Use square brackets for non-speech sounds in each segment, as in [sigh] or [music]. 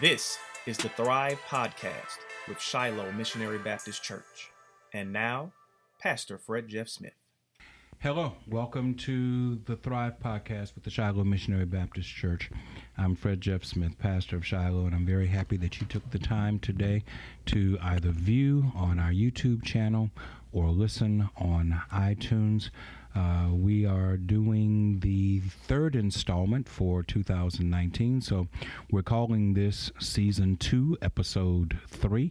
This is the Thrive Podcast with Shiloh Missionary Baptist Church. And now, Pastor Fred Jeff Smith. Hello, welcome to the Thrive Podcast with the Shiloh Missionary Baptist Church. I'm Fred Jeff Smith, pastor of Shiloh, and I'm very happy that you took the time today to either view on our YouTube channel or listen on iTunes. Uh, we are doing the third installment for 2019, so we're calling this season two, episode three.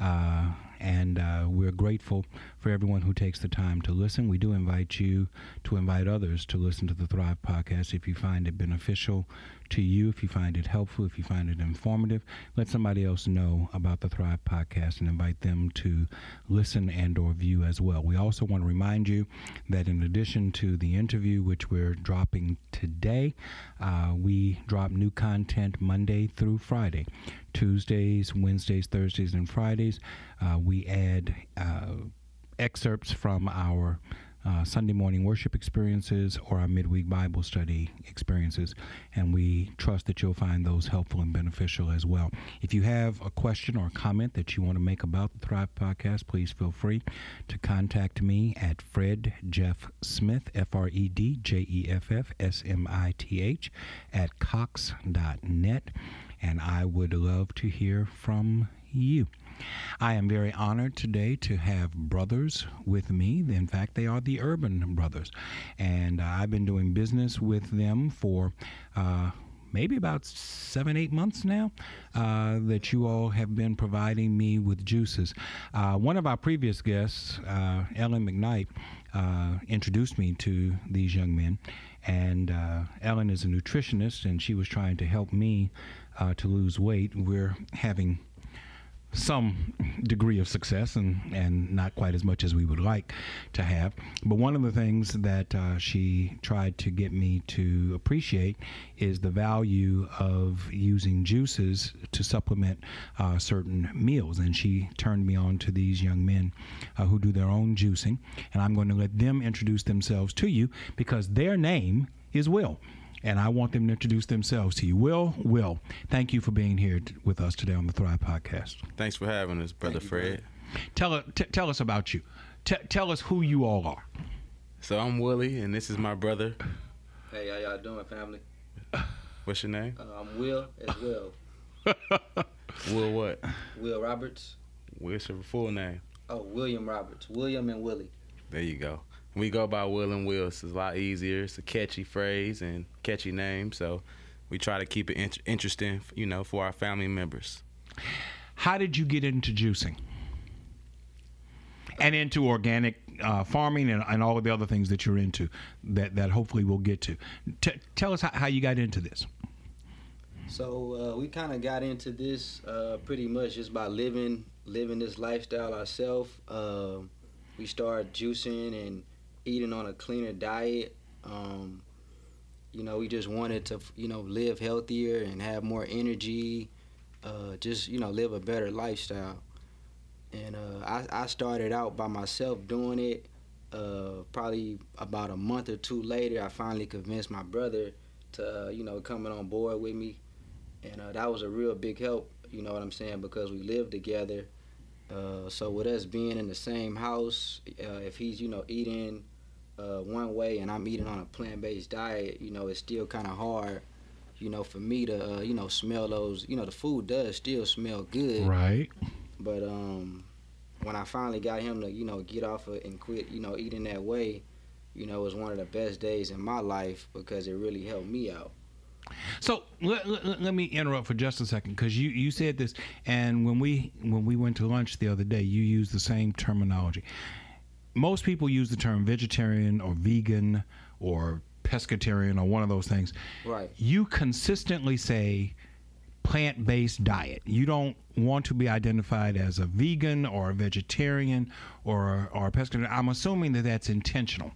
Uh, and uh, we're grateful for everyone who takes the time to listen. We do invite you to invite others to listen to the Thrive podcast if you find it beneficial to you, if you find it helpful, if you find it informative. Let somebody else know about the Thrive podcast and invite them to listen and or view as well. We also want to remind you that in addition to the interview, which we're dropping today, uh, we drop new content Monday through Friday. Tuesdays, Wednesdays, Thursdays, and Fridays. Uh, we add uh, excerpts from our uh, Sunday morning worship experiences or our midweek Bible study experiences, and we trust that you'll find those helpful and beneficial as well. If you have a question or a comment that you want to make about the Thrive Podcast, please feel free to contact me at Fred Jeff Smith, F R E D J E F F S M I T H, at Cox.net, and I would love to hear from you. I am very honored today to have brothers with me. In fact, they are the Urban Brothers. And uh, I've been doing business with them for uh, maybe about seven, eight months now uh, that you all have been providing me with juices. Uh, one of our previous guests, uh, Ellen McKnight, uh, introduced me to these young men. And Ellen is a nutritionist, and she was trying to help me to lose weight. We're having some degree of success and, and not quite as much as we would like to have. But one of the things that uh, she tried to get me to appreciate is the value of using juices to supplement uh, certain meals. And she turned me on to these young men uh, who do their own juicing. And I'm going to let them introduce themselves to you because their name is Will and I want them to introduce themselves to you. Will, Will, thank you for being here t- with us today on the Thrive Podcast. Thanks for having us, brother Fred. Tell t- tell us about you. T- tell us who you all are. So I'm Willie, and this is my brother. Hey, how y'all doing, family? What's your name? Uh, I'm Will as well. [laughs] Will what? Will Roberts. What's your full name? Oh, William Roberts. William and Willie. There you go we go by Will and Will. It's a lot easier. It's a catchy phrase and catchy name, so we try to keep it in- interesting, you know, for our family members. How did you get into juicing and into organic uh, farming and, and, all of the other things that you're into that, that hopefully we'll get to? T- tell us how, how, you got into this. So uh, we kind of got into this uh, pretty much just by living living this lifestyle ourselves. Uh, we started juicing and eating on a cleaner diet. Um, you know, we just wanted to, you know, live healthier and have more energy. Uh, just you know, live a better lifestyle. And uh, I, I started out by myself doing it. Uh, probably about a month or two later, I finally convinced my brother to, uh, you know, coming on board with me, and uh, that was a real big help. You know what I'm saying? Because we lived together. Uh, so with us being in the same house, if he's you know eating uh, one way and I'm eating on a plant-based diet, you know, it's still kind of hard, you know, for me to, uh, you know, smell those. You know, the food does still smell good. Right. But um, when I finally got him to, you know, get off of and quit, you know, eating that way, you know, it was one of the best days in my life because it really helped me out. So let, let, let, me interrupt for just a second because you, you said this, and when we when we went to lunch the other day, you used the same terminology most people use the term vegetarian or vegan or pescatarian or one of those things. Right. You consistently say plant based diet. You don't want to be identified as a vegan or a vegetarian or or a pescatarian. I'm assuming that that's intentional.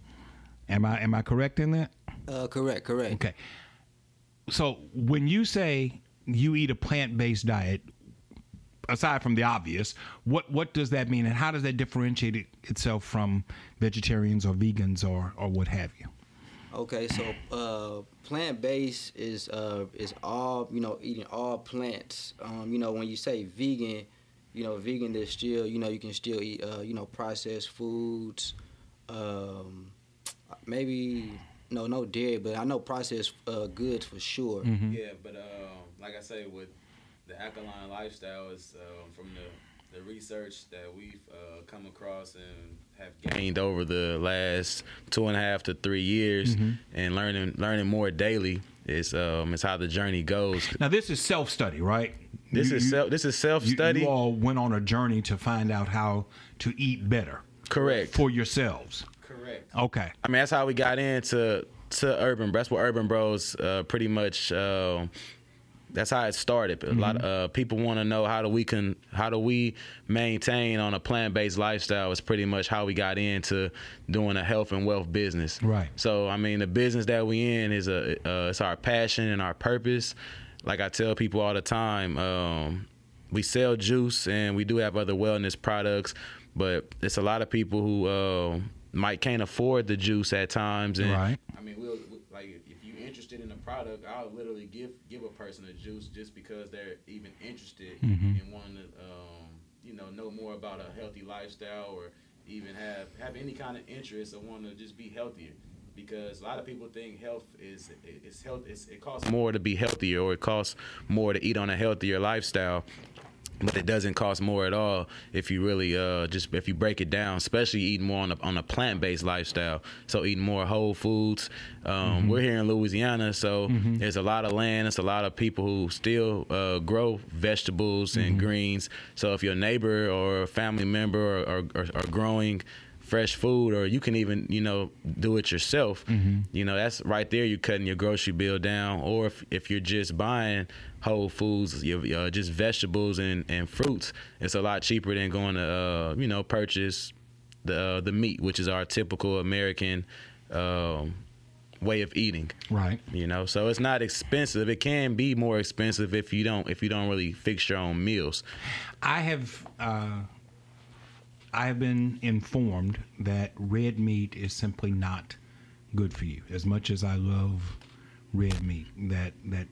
Am I am I correct in that? Uh, correct, correct. Okay. So when you say you eat a plant based diet, aside from the obvious, what what does that mean, and how does that differentiate it itself from vegetarians or vegans or or what have you? Okay, so uh, plant based is uh, is all you know eating all plants. Um, you know when you say vegan, you know vegan there's still you know you can still eat uh, you know processed foods, um, maybe no no dairy, but I know processed uh, goods for sure. Mhm. Yeah, but um, like I say, with the alkaline lifestyle is um, from the, the research that we've uh, come across and have gained over the last two and a half to three years, Mhm. and learning learning more daily is um, is how the journey goes. Now this is self study, right? This You- is self this is self study. You all went on a journey to find out how to eat better Correct. for yourselves. Correct. Okay. I mean, that's how we got into to urban. That's what Urban Bros uh, pretty much. um that's how it started. A lot of uh, people want to know how do we can how do we maintain on a plant based lifestyle. Is pretty much how we got into doing a health and wealth business. Right. So I mean, the business that we in is a uh, it's our passion and our purpose. Like I tell people all the time, um, we sell juice and we do have other wellness products, but it's a lot of people who uh, might can't afford the juice at times. And Right. I mean, we'll like if you're interested in a product, I'll literally give give a person a juice just because they're even interested Mhm. in wanting to, um, you know, know more about a healthy lifestyle or even have have any kind of interest or want to just be healthier. Because a lot of people think health is it's health it's, it costs more to be healthier or it costs more to eat on a healthier lifestyle but it doesn't cost more at all if you really uh, just if you break it down, especially eating more on a, on a plant based lifestyle. So eating more whole foods. Um, We're here in Louisiana, so there's a lot of land. There's a lot of people who still uh, grow vegetables and greens. So if your neighbor or a family member are, are, are growing fresh food or you can even you know do it yourself. You know that's right there you're cutting your grocery bill down or if, if you're just buying whole foods you uh, just vegetables and, and fruits it's a lot cheaper than going to uh, you know purchase the uh, the meat which is our typical american um, way of eating. Right. you know so it's not expensive. It can be more expensive if you don't if you don't really fix your own meals. I have uh, I have been informed that red meat is simply not good for you. As much as I love red meat, that that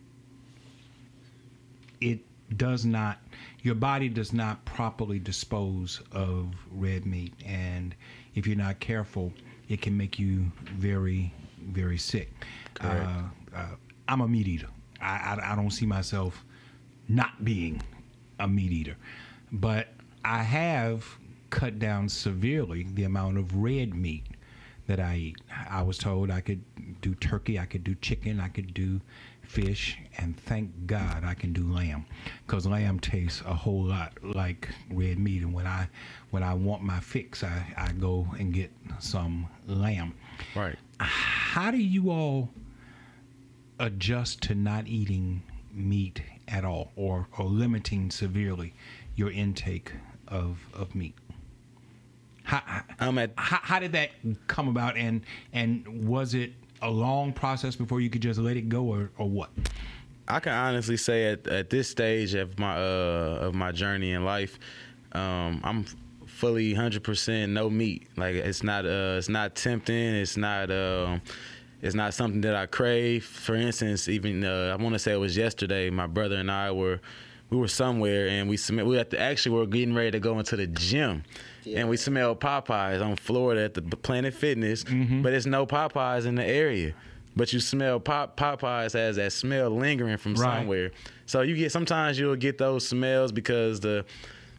it does not your body does not properly dispose of red meat. And if you're not careful it can make you very very sick. Uh, uh, i'm a meat eater. I, I, I don't see myself not being a meat eater. But i have cut down severely the amount of red meat that I eat. I was told I could do turkey, I could do chicken, I could do fish, and thank God I can do lamb, because lamb tastes a whole lot like red meat. And when I when I want my fix, I, I go and get some lamb. right How do you all adjust to not eating meat at all, or or limiting severely your intake of of meat? How, i'm at how, how did that come about and and was it a long process before you could just let it go or, or what I can honestly say at, at this stage of my uh, of my journey in life, um, I'm fully hundred percent no meat. Like it's not uh, it's not tempting. It's not um, it's not something that I crave. For instance, even uh, I want to say it was yesterday. My brother and I were we were somewhere and we sm- we at the, actually were getting ready to go into the gym. And we smelled Popeyes on Florida at the Planet Fitness, but there's no Popeyes in the area. But you smell pop Popeyes has that smell lingering from Right. somewhere. So you get sometimes you'll get those smells because the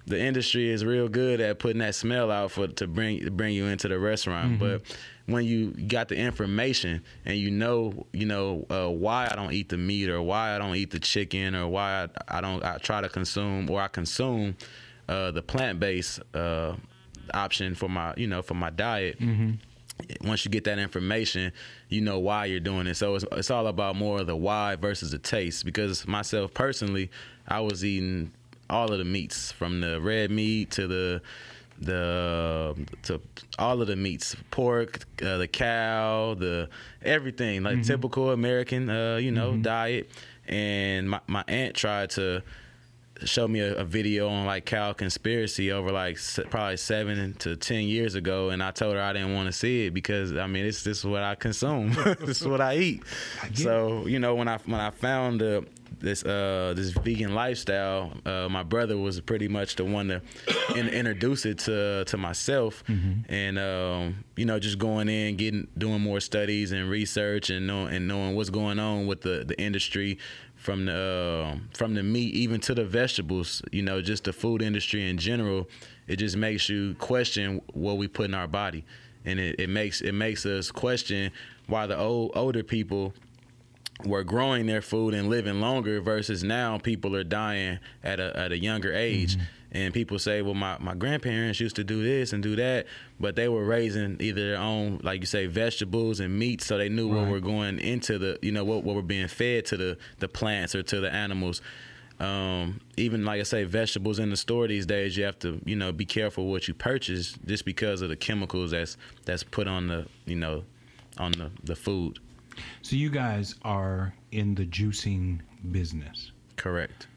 the industry is real good at putting that smell out for to bring to bring you into the restaurant. But when you got the information and you know you know uh, why I don't eat the meat or why I don't eat the chicken or why I, I don't I try to consume or I consume uh, the plant based uh, option for my you know for my diet once you get that information, you know why you're doing it. So it's, it's all about more of the why versus the taste. Because myself personally, I was eating all of the meats from the red meat to the the to all of the meats, pork, uh, the cow, the everything like typical American, uh, you know, diet. And my my aunt tried to showed me a, a video on like cow conspiracy over like s- probably seven to ten years ago, and I told her I didn't want to see it because I mean, it's this is what I consume, [laughs] this is what I eat. get so you know, when I when I found uh, this uh, this vegan lifestyle, uh, my brother was pretty much the one to [coughs] in, introduce it to to myself, and um, you know, just going in, getting doing more studies and research, and knowing and knowing what's going on with the the industry from the uh, from the meat even to the vegetables you know just the food industry in general it just makes you question what we put in our body. And it, it makes it makes us question why the old older people were growing their food and living longer versus now people are dying at a at a younger age and people say well my, my grandparents used to do this and do that but they were raising either their own like you say vegetables and meat so they knew what we're going into the you know what, what we're being fed to the the plants or to the animals um, even like I say, vegetables in the store these days, you have to, you know, be careful what you purchase just because of the chemicals that's that's put on the, you know, on the, the food. So you guys are in the juicing business. Correct.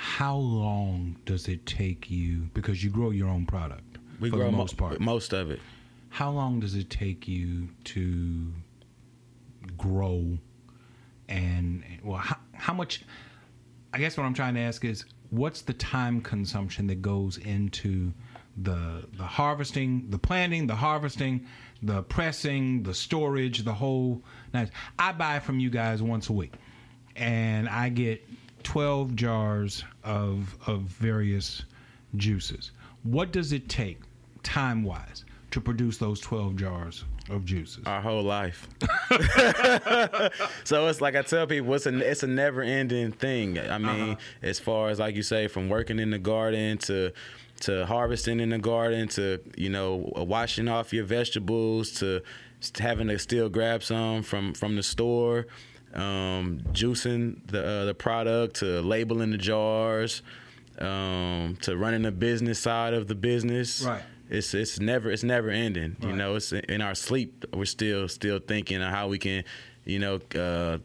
How long does it take you because you grow your own product We for grow the mo- most part? most of it. How long does it take you to grow and well how, how much I guess what I'm trying to ask is what's the time consumption that goes into the the harvesting, the planting, the harvesting, the pressing, the storage, the whole nice. I buy from you guys once a week and I get 12 jars of of various juices. What does it take time-wise to produce those 12 jars of juices? Our whole life. [laughs] so it's like I tell people, it's a it's a never ending thing. I mean, uh-huh. as far as like you say, from working in the garden to to harvesting in the garden to you know washing off your vegetables to having to still grab some from from the store, um, juicing the uh, the product to labeling the jars, um, to running the business side of the business Right. it's it's never it's never ending. You know, it's in our sleep. We're still still thinking of how we can, you know, uh,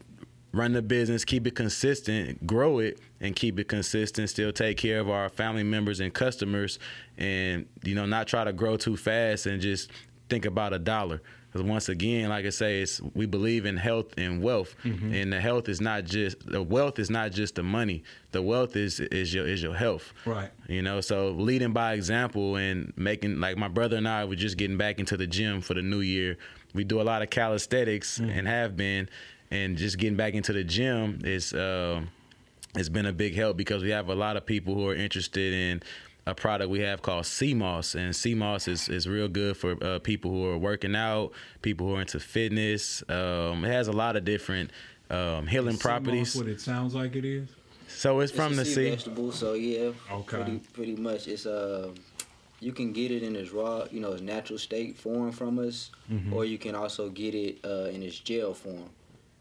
run the business, keep it consistent, grow it, and keep it consistent. Still take care of our family members and customers, and you know, not try to grow too fast and just think about a dollar. Because once again, like I say, it's we believe in health and wealth, and the health is not just the wealth is not just the money. The wealth is is your is your health. Right. You know, so leading by example and making like my brother and I were just getting back into the gym for the new year. We do a lot of calisthenics and have been, and just getting back into the gym is uh, it's been a big help because we have a lot of people who are interested in a product we have called sea moss, and sea moss is, is real good for uh, people who are working out, people who are into fitness. Um, it has a lot of different um, healing properties. What it sounds like it is. So it's, from it's the a sea sea. vegetable, so yeah. Okay. Pretty, pretty much, it's uh, you can get it in its raw, you know, its natural state form from us, Mm-hmm. or you can also get it uh, in its gel form,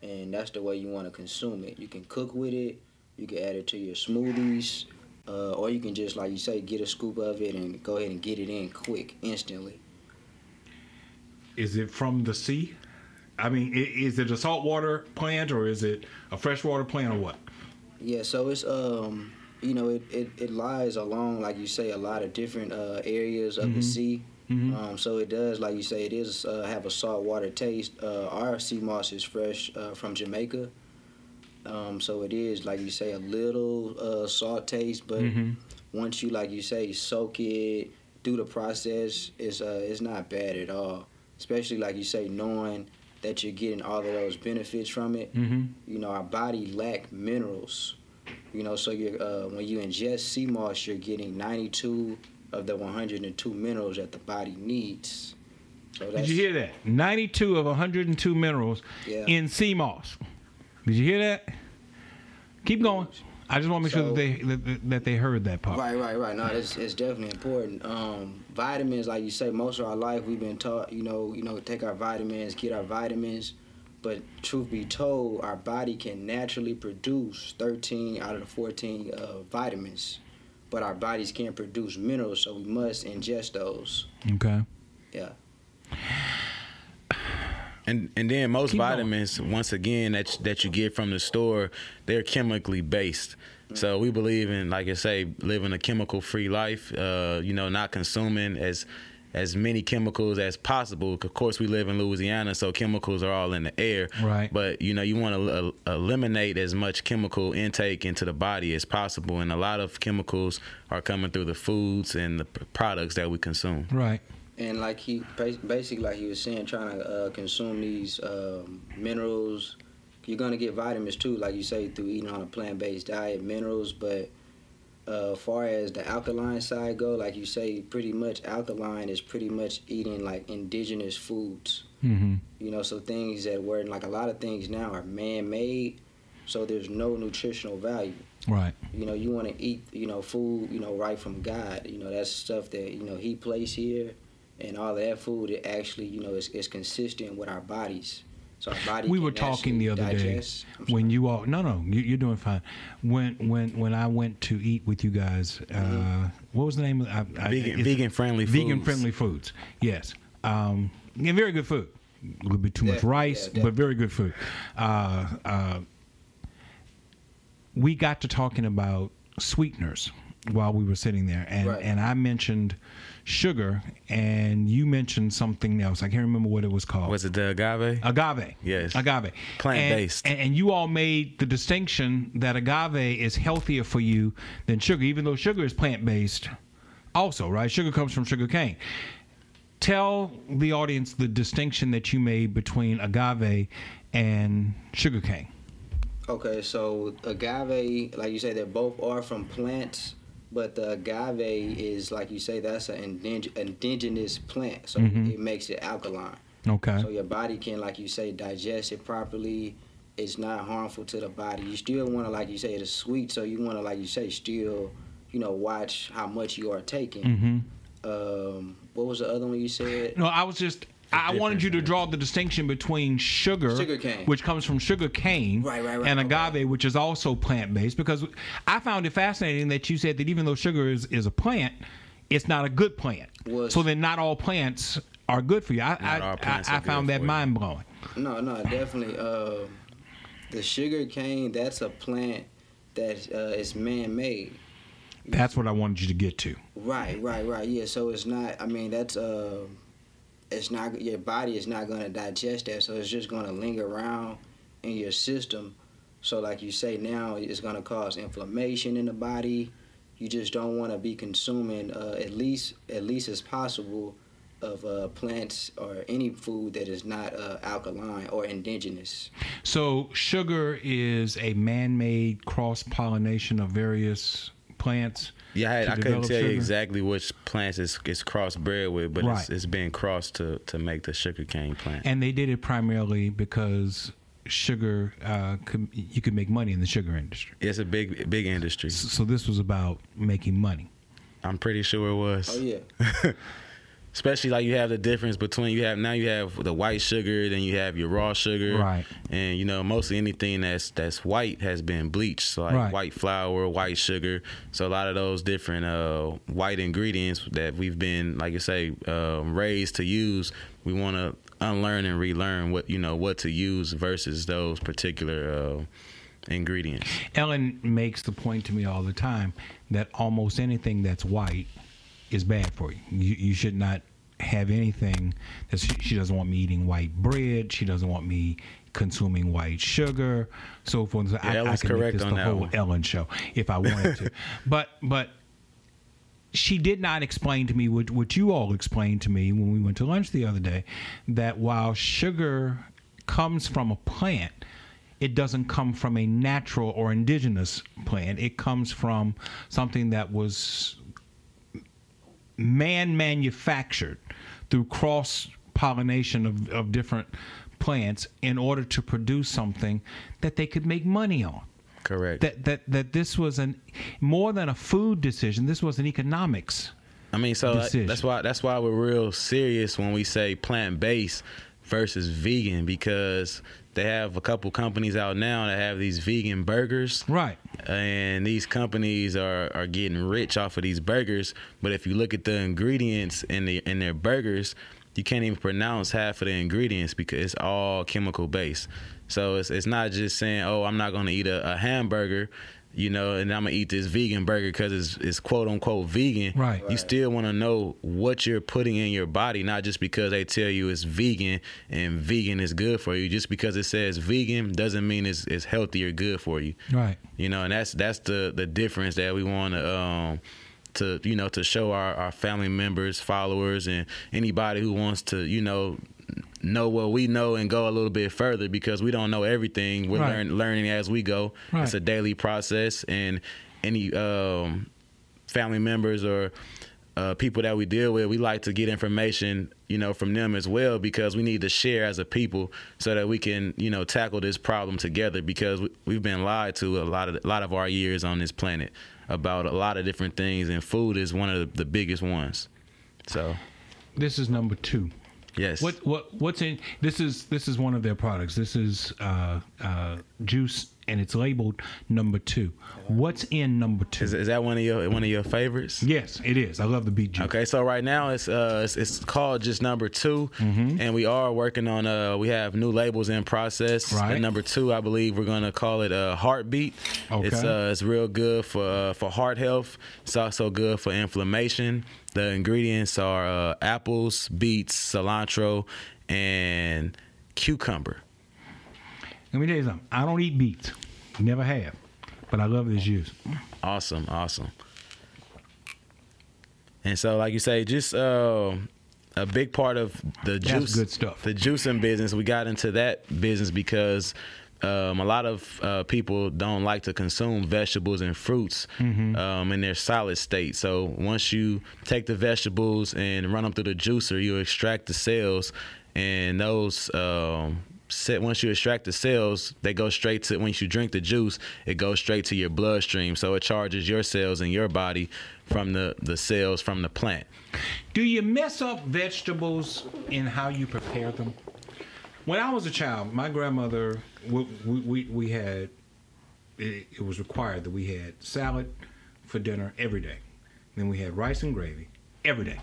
and that's the way you want to consume it. You can cook with it. You can add it to your smoothies, uh, or you can just, like you say, get a scoop of it and go ahead and get it in quick, instantly. Is it from the sea? I mean, is it a saltwater plant or is it a freshwater plant or what? Yeah, so it's um, you know, it, it, it lies along, like you say, a lot of different uh, areas of the sea. Mhm. Um, so it does, like you say, it is uh, have a saltwater taste. Uh, our sea moss is fresh uh, from Jamaica. Um, so it is, like you say, a little uh, salt taste, but once you, like you say, soak it, do the process, it's uh, it's not bad at all. Especially like you say, knowing that you're getting all of those benefits from it. Mm-hmm. You know, our body lack minerals. You know, so you uh, when you ingest sea moss, you're getting 92 of the 102 minerals that the body needs. So that's, Did you hear that? 92 of 102 minerals Yeah. in sea moss. Did you hear that? Keep going. I just want to make sure that they that, that they heard that part. Right, right, right. No, it's, it's definitely important. Um, vitamins, like you say, most of our life we've been taught, you know, you know, take our vitamins, get our vitamins. But truth be told, our body can naturally produce 13 out of the 14 uh, vitamins, but our bodies can't produce minerals, so we must ingest those. Okay. Yeah. And and then most Keep going. vitamins, once again, that that you get from the store, they're chemically based. So we believe in, like I say, living a chemical free life. Uh, you know, not consuming as as many chemicals as possible. Of course, we live in Louisiana, so chemicals are all in the air. Right. But you know, you want to eliminate as much chemical intake into the body as possible, and a lot of chemicals are coming through the foods and the p- products that we consume. Right. And like he basically, like he was saying, trying to uh, consume these um, minerals. You're gonna get vitamins too, like you say, through eating on a plant-based diet, minerals. But uh, far as the alkaline side go, like you say, pretty much alkaline is pretty much eating like indigenous foods. Mm-hmm. You know, so things that were like a lot of things now are man-made, so there's no nutritional value. Right. You know, you want to eat, you know, food, you know, right from God. You know, that's stuff that you know He placed here, and all that food, it actually, you know, is, is consistent with our bodies. So our body. we were talking the other digest. day when you all no no you, you're doing fine when when when i went to eat with you guys uh what was the name of I, I, Vegan, it's- vegan friendly, vegan foods. friendly foods yes um and very good food a little bit too much Definitely, rice yeah, but very good food uh uh we got to talking about sweeteners while we were sitting there and Right. and i mentioned sugar and you mentioned something else i can't remember what it was called Was it the agave? agave. Yes. agave. Plant-based. And, and, and you all made the distinction that agave is healthier for you than sugar, even though sugar is plant based. Also, right? Sugar comes from sugar cane. Tell the audience the distinction that you made between agave and sugar cane. Okay, so agave, like you say, they both are from plants, but the agave is, like you say, that's an indig- indigenous plant, so Mhm. it makes it alkaline. Okay. So your body can, like you say, digest it properly. It's not harmful to the body. You still want to, like you say, it's sweet, so you want to, like you say, still, you know, watch how much you are taking. hmm Um, what was the other one you said? No, I was just. I wanted you to draw the distinction between sugar, which comes from sugar cane, Right, right, right, and agave, which is also plant based. Because I found it fascinating that you said that even though sugar is, is a plant, it's not a good plant. Was- so then, not all plants are good for you. I I, I, I found that mind blowing. No, no, definitely. Uh, the sugar cane, that's a plant that uh, is man-made. That's what I wanted you to get to. Right, right, right. Yeah, so it's not. I mean, that's uh, it's not. Your body is not going to digest that, so it's just going to linger around in your system. So, like you say, now it's going to cause inflammation in the body. You just don't want to be consuming uh, at least at least as possible of uh, plants or any food that is not uh, alkaline or indigenous. So sugar is a man-made cross pollination of various plants. Yeah, I, to I couldn't develop tell you exactly which plants it's, it's crossbred with, but Right. it's, it's been crossed to, to make the sugarcane plant. And they did it primarily because sugar uh, could, you could make money in the sugar industry. It's a big big industry. So, so this was about making money. I'm pretty sure it was. Oh yeah, [laughs] Especially like you have the difference between you have now you have the white sugar, then you have your raw sugar, Right. And you know mostly anything that's that's white has been bleached, so like Right. white flour, white sugar. So a lot of those different uh, white ingredients that we've been like you say um, raised to use, we want to unlearn and relearn what you know what to use versus those particular uh, ingredients. Ellen makes the point to me all the time that almost anything that's white is bad for you. You, you should not have anything that she, she doesn't want me eating white bread. She doesn't want me consuming white sugar, so forth. So I, I Ellen's can make this the whole one. Ellen show if I wanted to. [laughs] but but she did not explain to me what, what you all explained to me when we went to lunch the other day that while sugar comes from a plant, it doesn't come from a natural or indigenous plant. It comes from something that was man manufactured through cross pollination of, of different plants in order to produce something that they could make money on Correct. that that that this was an more than a food decision. This was an economics. I mean, so decision. that's why that's why we're real serious when we say plant based versus vegan because they have a couple companies out now that have these vegan burgers, Right. and these companies are are getting rich off of these burgers. But if you look at the ingredients in the in their burgers, you can't even pronounce half of the ingredients because it's all chemical based. So it's it's not just saying, oh, I'm not going to eat a, a hamburger you know, and I'm gonna eat this vegan burger because it's, it's quote unquote vegan. Right. You still want to know what you're putting in your body, not just because they tell you it's vegan and vegan is good for you. Just because it says vegan doesn't mean it's, it's healthy or good for you. Right. You know, and that's that's the the difference that we want to um to you know to show our our family members, followers, and anybody who wants to you know know what we know and go a little bit further because we don't know everything. We're Right. learn, learning as we go. Right. It's a daily process, and any um, family members or uh, people that we deal with, we like to get information, you know, from them as well because we need to share as a people so that we can, you know, tackle this problem together because we, we've been lied to a lot of a lot of our years on this planet about a lot of different things, and food is one of the, the biggest ones. So, This is number two. Yes. What what what's in this is this is one of their products. This is uh, uh, juice and it's labeled number two. What's in number two? is, is that one of your one of your favorites? yes, it is. I love the beet juice. Okay, so right now it's uh it's, it's called just number 2 Mm-hmm. and we are working on uh we have new labels in process. Right. And number two, I believe we're gonna call it uh heartbeat. Okay. It's uh it's real good for uh, for heart health. It's also good for inflammation. The ingredients are uh, apples, beets, cilantro, and cucumber. Let me tell you something. I don't eat beets. Never have. But I love this juice. Awesome, awesome. And so, like you say, just uh, a big part of the That's juice, good stuff. The juicing business, we got into that business because um, a lot of uh, people don't like to consume vegetables and fruits Mm-hmm. um, in their solid state. So once you take the vegetables and run them through the juicer, you extract the cells, and those. Um, set once you extract the cells, they go straight to once you drink the juice, it goes straight to your bloodstream. So it charges your cells in your body from the the cells from the plant. Do you mess up vegetables in how you prepare them? When I was a child, my grandmother, we, we, we, we had, it, it was required that we had salad for dinner every day. Then we had rice and gravy every day.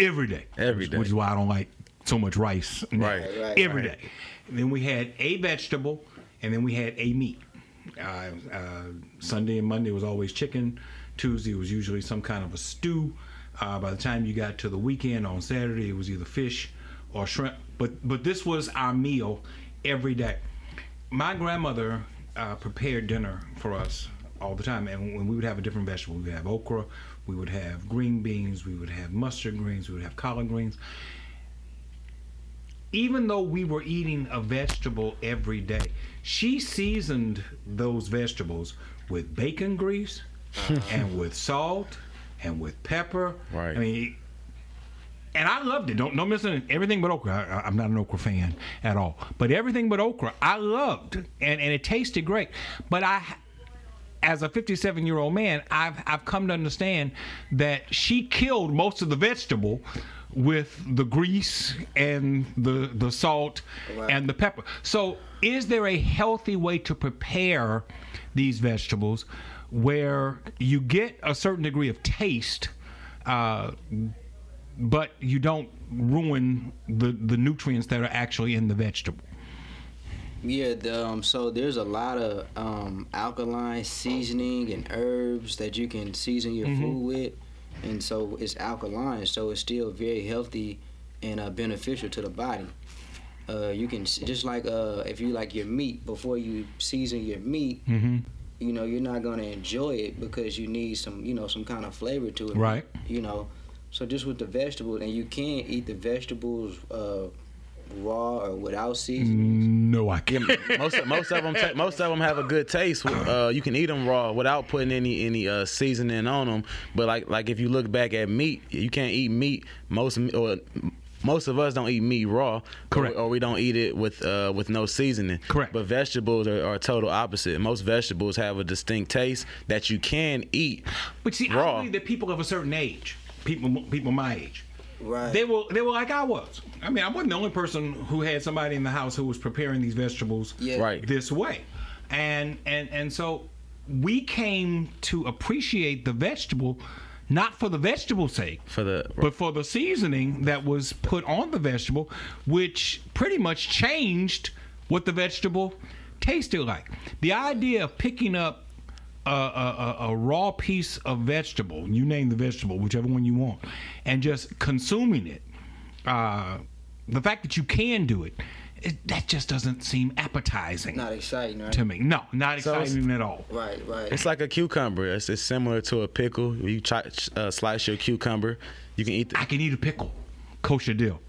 Every day. Every day. which. Which is why I don't like so much rice. Right. Right, Every right. day. And then we had a vegetable, and then we had a meat. Uh, uh, Sunday and Monday was always chicken. Tuesday was usually some kind of a stew. Uh, by the time you got to the weekend on Saturday, it was either fish or shrimp. But but this was our meal every day. My grandmother uh, prepared dinner for us all the time, and when we would have a different vegetable, we would have okra, we would have green beans, we would have mustard greens, we would have collard greens even though we were eating a vegetable every day, she seasoned those vegetables with bacon grease [laughs] and with salt and with pepper. Right. I mean, and I loved it. Don't don't miss it. Everything but okra. I, I'm not an okra fan at all. But everything but okra, I loved, and and it tasted great. But I as a 57 year old man, I've I've come to understand that she killed most of the vegetable with the grease and the the salt Right. and the pepper. So, is there a healthy way to prepare these vegetables where you get a certain degree of taste? Uh, but you don't ruin the, the nutrients that are actually in the vegetable. Yeah, the, um, so there's a lot of um, alkaline seasoning and herbs that you can season your food with, and so it's alkaline, so it's still very healthy and uh, beneficial to the body. Uh, you can just like uh, if you like your meat before you season your meat, Mm-hmm. you know you're not gonna enjoy it because you need some you know some kind of flavor to it. Right. You know, so just with the vegetables, and you can eat the vegetables uh, raw or without seasoning. No, I can't. [laughs] most of, most of them ta- most of them have a good taste. Uh, you can eat them raw without putting any any uh, seasoning on them. But like like if you look back at meat, you can't eat meat. Most or most of us don't eat meat raw, Correct. or, or we don't eat it with uh, with no seasoning. Correct. But vegetables are, are total opposite. Most vegetables have a distinct taste that you can eat. But see, I Raw. believe that people of a certain age, people people my age, Right. they were they were like I was. I mean, I wasn't the only person who had somebody in the house who was preparing these vegetables Yeah. Right. this way, and and and so we came to appreciate the vegetable not for the vegetable sake, For the but for the seasoning that was put on the vegetable, which pretty much changed what the vegetable tasted like. The idea of picking up a, a, a, a raw piece of vegetable, you name the vegetable, whichever one you want, and just consuming it, uh, the fact that you can do it, it, that just doesn't seem appetizing Not exciting, right? to me. No, not So exciting at all. Right, right. It's like a cucumber. It's, it's similar to a pickle. You try, uh, slice your cucumber. You can eat. The, I can eat a pickle, kosher dill.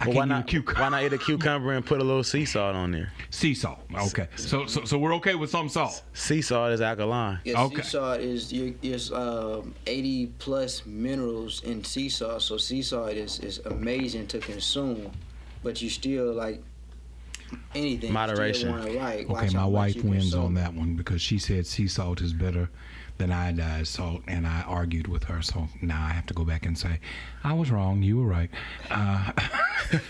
I but why not? a cucumber. Why not eat a cucumber and put a little sea salt on there? Sea salt. Okay. So, so so we're okay with some salt. Sea salt is alkaline. Yeah, Okay. sea salt is your is um, 80 plus minerals in sea salt. So sea salt is, is amazing to consume, but you still like anything. Moderation. Still Okay, my wife wins consume. on that one because she said sea salt is better than iodized salt, and I argued with her. So now I have to go back and say, I was wrong. You were right, uh,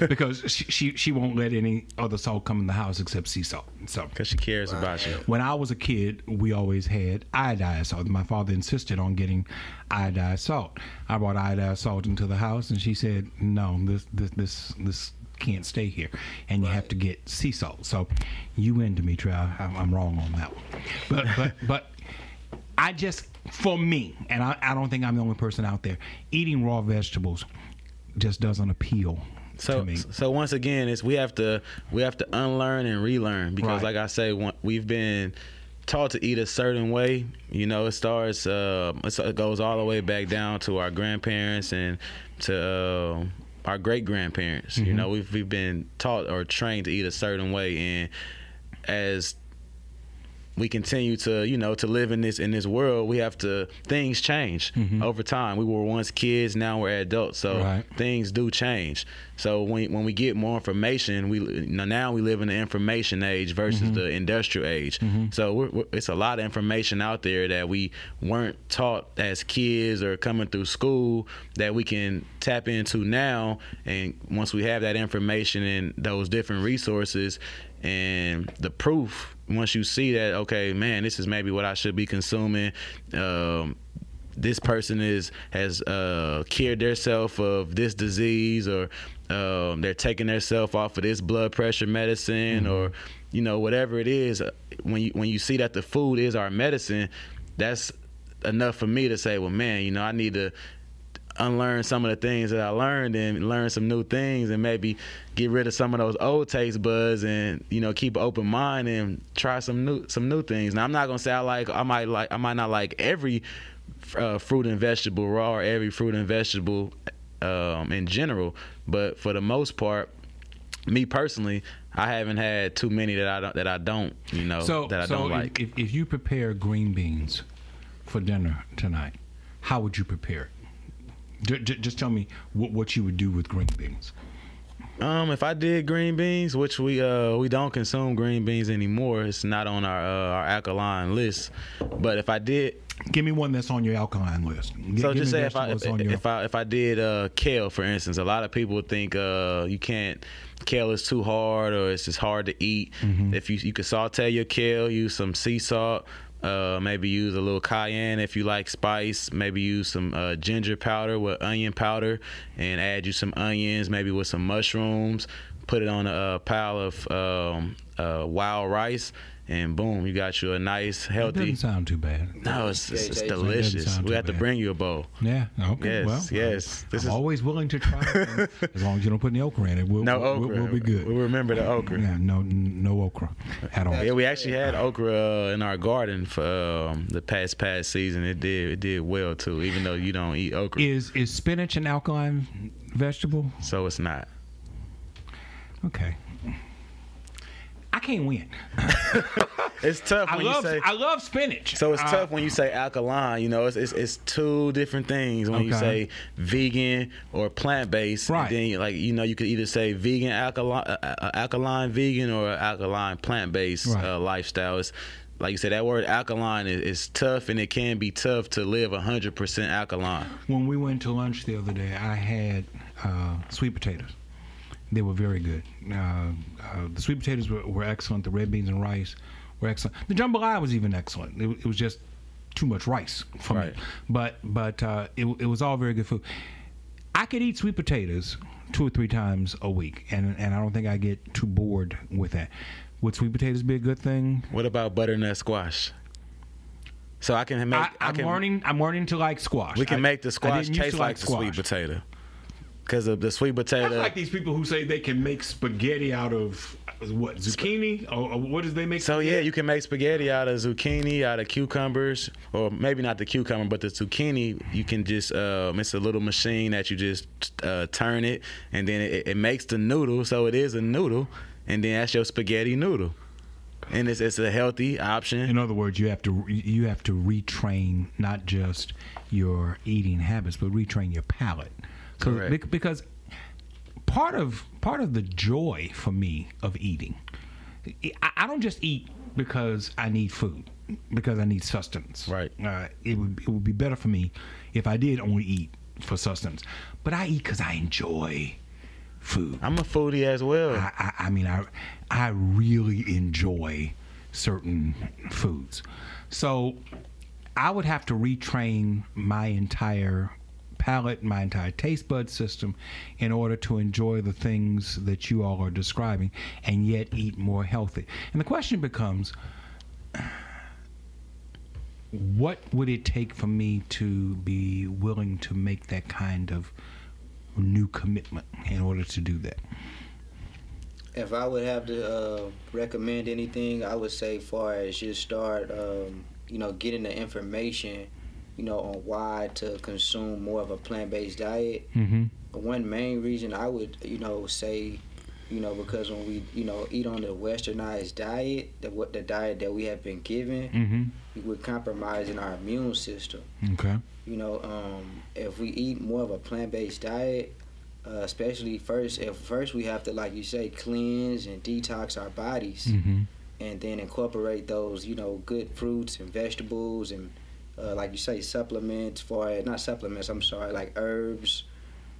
[laughs] because she, she she won't let any other salt come in the house except sea salt. So Because she cares about you. when I was a kid, we always had iodized salt. My father insisted on getting iodized salt. I brought iodized salt into the house, and she said, "No, this this this this can't stay here, and you have to get sea salt." So, you win, Dimitri. I, I'm I'm wrong on that one, but but but. I just, for me, and I, I don't think I'm the only person out there, eating raw vegetables just doesn't appeal So, to me. so once again, it's we have to we have to unlearn and relearn because, Right. like I say, we've been taught to eat a certain way. You know, it starts, uh, it goes all the way back down to our grandparents and to uh, our great grandparents. You know, we've we've been taught or trained to eat a certain way, and as we continue to you know to live in this in this world we have to things change mm-hmm. over time. We were once kids now we're adults so Right. things do change. So when, when we get more information we now we live in the information age versus mm-hmm. the industrial age. Mm-hmm. So we're, we're- it's a lot of information out there that we weren't taught as kids or coming through school that we can tap into now. And once we have that information and those different resources and the proof once you see that okay man this is maybe what i should be consuming. Um, this person is has uh, cured themselves of this disease or um, they're taking themselves off of this blood pressure medicine or you know whatever it is uh, when you when you see that the food is our medicine that's enough for me to say well man you know i need to unlearn some of the things that I learned and learn some new things and maybe get rid of some of those old taste buds and you know keep an open mind and try some new some new things. Now I'm not gonna say I like I might like I might not like every uh, fruit and vegetable raw or every fruit and vegetable um, in general, but for the most part. Me personally, I haven't had too many that I don't that I don't you know So, that I so don't like. if, if you prepare green beans for dinner tonight, how would you prepare it? J- j- just tell me what, what you would do with green beans. Um, if I did green beans, which we uh we don't consume green beans anymore, it's not on our uh, our alkaline list. But if I did, Give me one that's on your alkaline list. G- so give just say if I if, your- if I if I did uh kale, for instance, a lot of people think uh you can't kale is too hard or it's just hard to eat. Mm-hmm. If you you could saute your kale, use some sea salt. Uh, maybe use a little cayenne if you like spice. Maybe use some uh, ginger powder with onion powder, and add you some onions, maybe with some mushrooms. Put it on a, uh pile of um, uh, wild rice, and boom, you got you a nice, It healthy. doesn't sound too bad. No, it's, it's, it's delicious. sound We too have to bring you a bowl. Yeah. Okay. Yes, well, yes. I'm This is always willing to try. [laughs] as long as you don't put any okra in it, we'll, no we'll, okra. we'll, we'll be good. We remember the okra. yeah. No. No okra at all. Yeah, we actually had okra uh, in our garden for um, the past past season. It did it did well too, even though you don't eat okra, Is is spinach an alkaline vegetable? so it's not. Okay. I can't win. [laughs] It's tough I when love you say. I love spinach. so it's Uh, tough when you say alkaline. You know, it's it's, it's two different things when you say vegan or plant based. Right. Then you- like you know you could either say vegan alkaline uh, uh, alkaline vegan or alkaline plant based Right. uh, lifestyle. It's, like you said, that word alkaline is, is tough, and it can be tough to live hundred percent alkaline. When we went to lunch the other day, I had uh, sweet potatoes. They were very good. Uh, uh, the sweet potatoes were, were excellent. The red beans and rice were excellent. The jambalaya was even excellent. It, it was just too much rice for Right. me. But but uh, it it was all very good food. I could eat sweet potatoes two or three times a week, and and I don't think I get too bored with that. Would sweet potatoes be a good thing? What about butternut squash? So I can make. I, I'm can, learning. I'm learning to like squash. We can I- make the squash taste to like, the sweet potato. Because of the sweet I potato. like these people who say they can make spaghetti out of what zucchini or, or what does they make? So yeah, you can make spaghetti out of zucchini, out of cucumbers, or maybe not the cucumber, but the zucchini. You can just um, it's a little machine that you just uh, turn it, and then it, it makes the noodle. So it is a noodle, and then that's your spaghetti noodle, and it's it's a healthy option. In other words, you have to you have to retrain not just your eating habits, but retrain your palate. Correct. Because part of part of the joy for me of eating, I, I don't just eat because I need food, because I need sustenance. Right. Uh, it would it would be better for me if I did only eat for sustenance, but I eat because I enjoy food. I'm a foodie as well. I, I, I mean, I, I really enjoy certain foods. So I would have to retrain my entire palate, my entire taste bud system in order to enjoy the things that you all are describing and yet eat more healthy. And the question becomes what would it take for me to be willing to make that kind of new commitment in order to do that? If I would have to uh, recommend anything, I would say, far as just start, um, you know, getting the information, you know, on why to consume more of a plant-based diet. Mm-hmm. One main reason I would, you know, say, you know, because when we, you know, eat on the westernized diet, the what the diet that we have been given, Mm-hmm. we're compromising our immune system. Okay. You know, um, if we eat more of a plant-based diet, uh, especially first, if first we have to, like you say, cleanse and detox our bodies, Mm-hmm. and then incorporate those, you know, good fruits and vegetables and, uh, like you say, supplements for not supplements. I'm sorry, like herbs,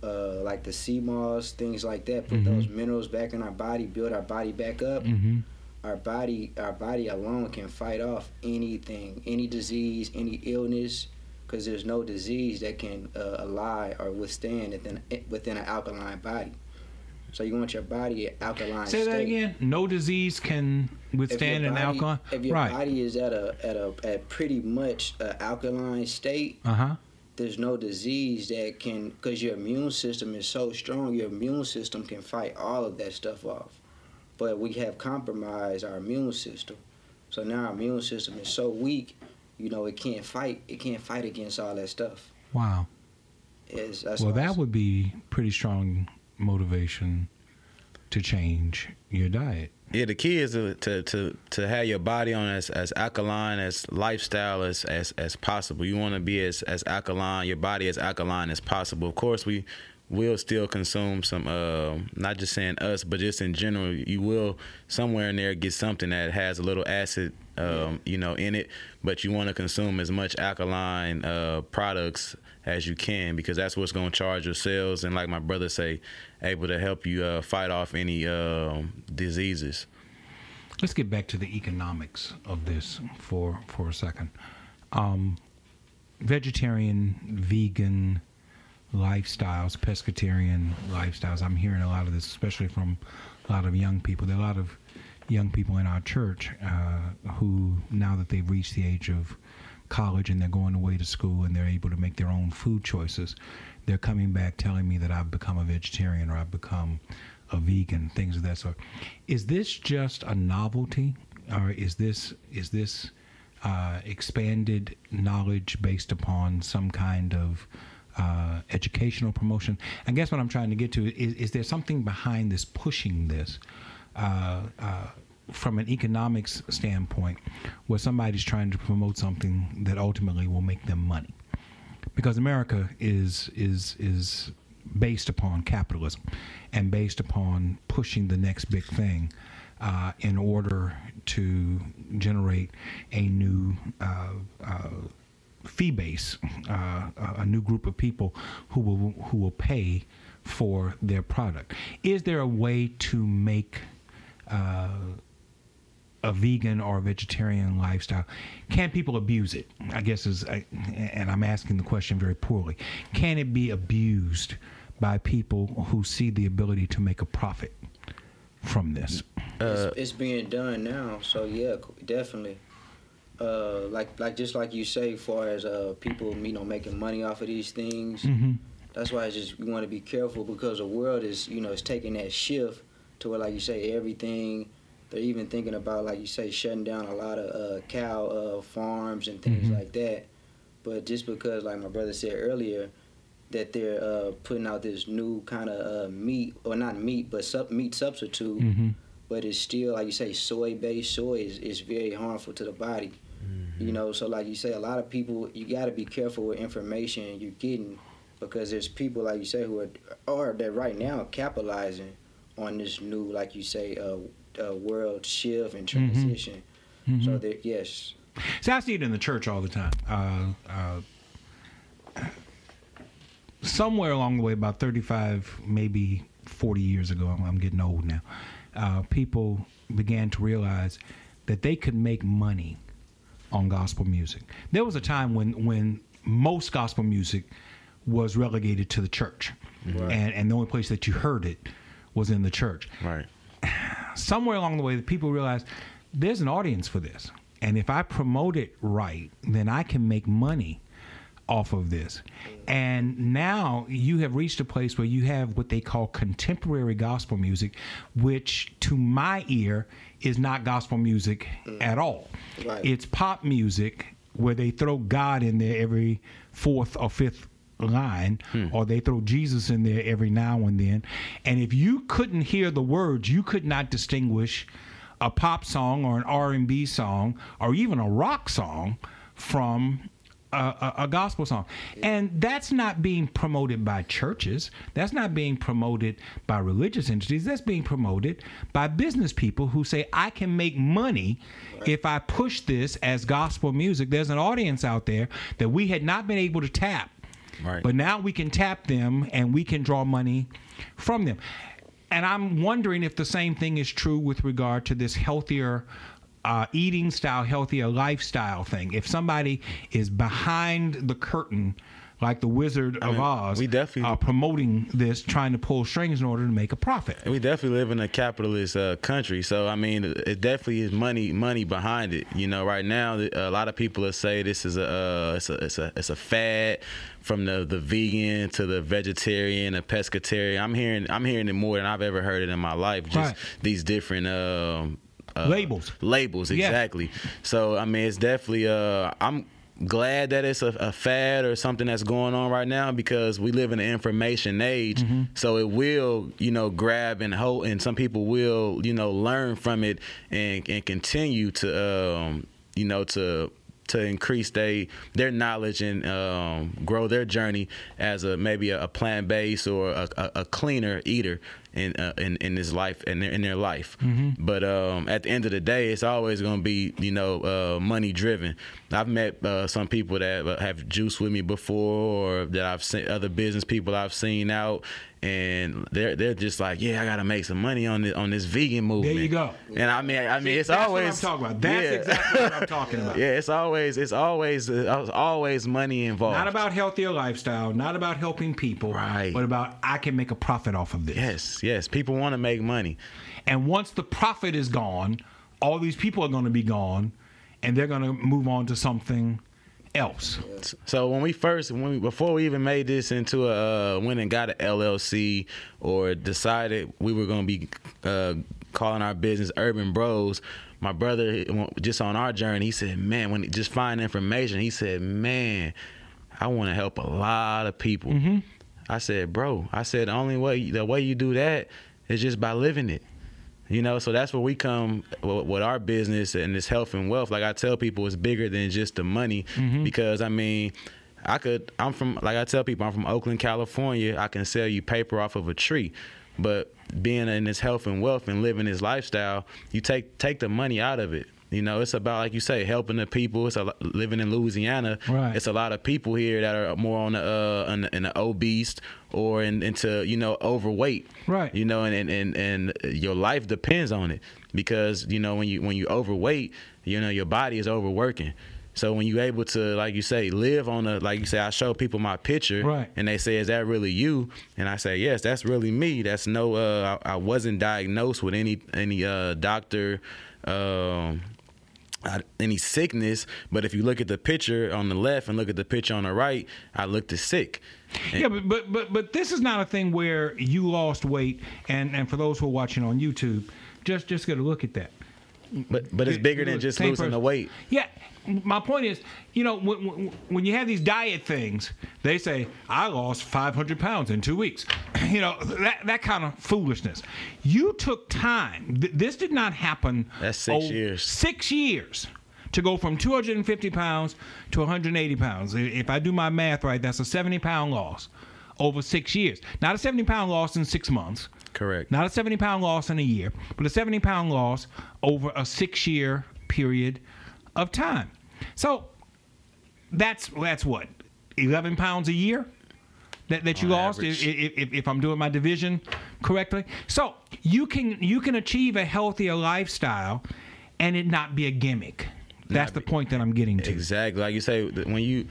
uh, like the sea moss, things like that. Put Mhm. those minerals back in our body, build our body back up Mm-hmm. our body our body alone can fight off anything any disease any illness because there's no disease that can uh, ally or withstand within within an alkaline body so you want your body alkaline Say that state. again. No disease can withstand an body- alkaline. if your Right. body is at a at a at pretty much alkaline state Uh huh. there's no disease that can because your immune system is so strong your immune system can fight all of that stuff off but we have compromised our immune system so now our immune system is so weak you know it can't fight it can't fight against all that stuff Wow. that's Well, that would be pretty strong motivation to change your diet. Yeah, the key is to to to, to have your body on as, as alkaline as lifestyle as as, as possible. You want to be as as alkaline, your body as alkaline as possible. Of course, we will still consume some. Uh, not just saying us, but just in general, you will somewhere in there get something that has a little acid, um, you know, in it. But you want to consume as much alkaline uh, products as you can because that's what's going to charge your cells and, like my brother say, able to help you uh, fight off any um diseases. Let's get back to the economics of this for for a second. Um, vegetarian, vegan lifestyles, pescatarian lifestyles. I'm hearing a lot of this, especially from a lot of young people. There are a lot of young people in our church uh, who, now that they've reached the age of college and they're going away to school and they're able to make their own food choices, they're coming back telling me that I've become a vegetarian or I've become a vegan, things of that sort. Is this just a novelty, or is this is this uh, expanded knowledge based upon some kind of uh, educational promotion? I guess what I'm trying to get to is: is there something behind this pushing this? Uh, uh, from an economics standpoint, where somebody's trying to promote something that ultimately will make them money because America is is is based upon capitalism and based upon pushing the next big thing uh, in order to generate a new uh, uh, fee base, uh, a new group of people who will who will pay for their product. Is there a way to make uh, a, a vegan or a vegetarian lifestyle, can people abuse it? I guess is, and I'm asking the question very poorly. Can it be abused by people who see the ability to make a profit from this? it's, it's being done now, so yeah, definitely. Uh, like like just like you say, far as uh, people you know making money off of these things. Mm-hmm. That's why I just we want to be careful because the world is you know it's taking that shift to where like you say everything. They're even thinking about like you say shutting down a lot of uh, cow uh, farms and things Mhm. like that. But just because like my brother said earlier, that they're uh, putting out this new kind of uh, meat or not meat but sub- meat substitute Mm-hmm. but it's still like you say soy based soy is, is very harmful to the body you know so like you say a lot of people you got to be careful with information you're getting because there's people like you say who are are that right now capitalizing on this new like you say uh, world shift and transition Mm-hmm. so that yes So I see it in the church all the time. Uh, uh, somewhere along the way, about 35, maybe 40 years ago, I'm, I'm getting old now, uh, people began to realize that they could make money on gospel music. There was a time when, when most gospel music was relegated to the church. And, and the only place that you heard it was in the church Right. [sighs] somewhere along the way, the people realize there's an audience for this. And if I promote it right, then I can make money off of this. And now you have reached a place where you have what they call contemporary gospel music, which to my ear is not gospel music mm. at all. Right. It's pop music where they throw God in there every fourth or fifth line hmm. or they throw Jesus in there every now and then. And if you couldn't hear the words, you could not distinguish a pop song or an R&B song or even a rock song from a, a, a gospel song. And that's not being promoted by churches. That's not being promoted by religious entities. That's being promoted by business people who say, I can make money if I push this as gospel music. There's an audience out there that we had not been able to tap. Right. But now we can tap them and we can draw money from them. And I'm wondering if the same thing is true with regard to this healthier uh, eating style, healthier lifestyle thing. If somebody is behind the curtain, like the Wizard of mean, Oz, we definitely- are promoting this, trying to pull strings in order to make a profit. We definitely live in a capitalist uh, country, so I mean, it definitely is money money behind it. You know, right now, a lot of people are say this is a uh, it's a it's a it's a fad from the the vegan to the vegetarian, the pescatarian. I'm hearing I'm hearing it more than I've ever heard it in my life. Just Right. these different. Um, uh, Labels. labels exactly so i mean it's definitely uh i'm glad that it's a, a fad or something that's going on right now because we live in the information age Mm-hmm. so it will you know grab and hold and some people will you know learn from it and and continue to um you know to to increase they their knowledge and um, grow their journey as a maybe a, a plant based or a, a, a cleaner eater in uh, in in this life in their in their life. But um, at the end of the day, it's always going to be you know uh, money driven. I've met uh, some people that have juice with me before, or that I've seen other business people I've seen out, and they're they're just like, yeah, I got to make some money on this on this vegan movement. There you go. And I mean, I mean, it's That's always what I'm talking about. That's yeah. exactly what I'm talking [laughs] about. Yeah, it's always it's always uh, always money involved. Not about healthier lifestyle, not about helping people, Right. but about I can make a profit off of this. yes, yes. People want to make money. And once the profit is gone, all these people are going to be gone, and they're going to move on to something else. So when we first, when we, before we even made this into a, uh, went and got an LLC or decided we were going to be uh, calling our business Urban Bros, my brother, just on our journey, he said, man, when he just find information, he said, man, I want to help a lot of people. I said, bro, I said the only way, the way you do that is just by living it. You know, so that's where we come with our business and this health and wealth. Like I tell people, it's bigger than just the money mm-hmm. because I mean, I could. I'm from like I tell people, I'm from Oakland, California. I can sell you paper off of a tree, but being in this health and wealth and living this lifestyle, you take take the money out of it. You know, it's about like you say, helping the people. It's a, living in Louisiana. Right. It's a lot of people here that are more on the uh, in, the- in the obese or in, into you know overweight. Right. You know, and, and and and your life depends on it because you know when you when you overweight, you know your body is overworking. So when you're able to, like you say, live on a, like you say, I show people my picture, Right. and they say, "Is that really you?" And I say, "Yes, that's really me. That's no, uh, I, I wasn't diagnosed with any any uh, doctor." Um, Any sickness, but if you look at the picture on the left and look at the picture on the right, I looked as sick. Yeah, but, but but but this is not a thing where you lost weight, and and for those who are watching on YouTube, just just get a look at that. But but it's bigger than just losing the weight. Yeah, my point is, you know, when, when, when you have these diet things, they say I lost 500 pounds in two weeks. [clears throat] You know that that kind of foolishness. You took time. Th- This did not happen. That's six years. Six years to go from 250 pounds to 180 pounds. If I do my math right, that's a 70 pound loss over six years. Not a 70 pound loss in six months. Correct. Not a 70 pound loss in a year, but a 70 pound loss over a six year period of time. So that's that's what 11 pounds a year that, that you On lost if, if, if I'm doing my division correctly. So you can you can achieve a healthier lifestyle and it not be a gimmick. That's the point that I'm getting to. Exactly. Like you say, when you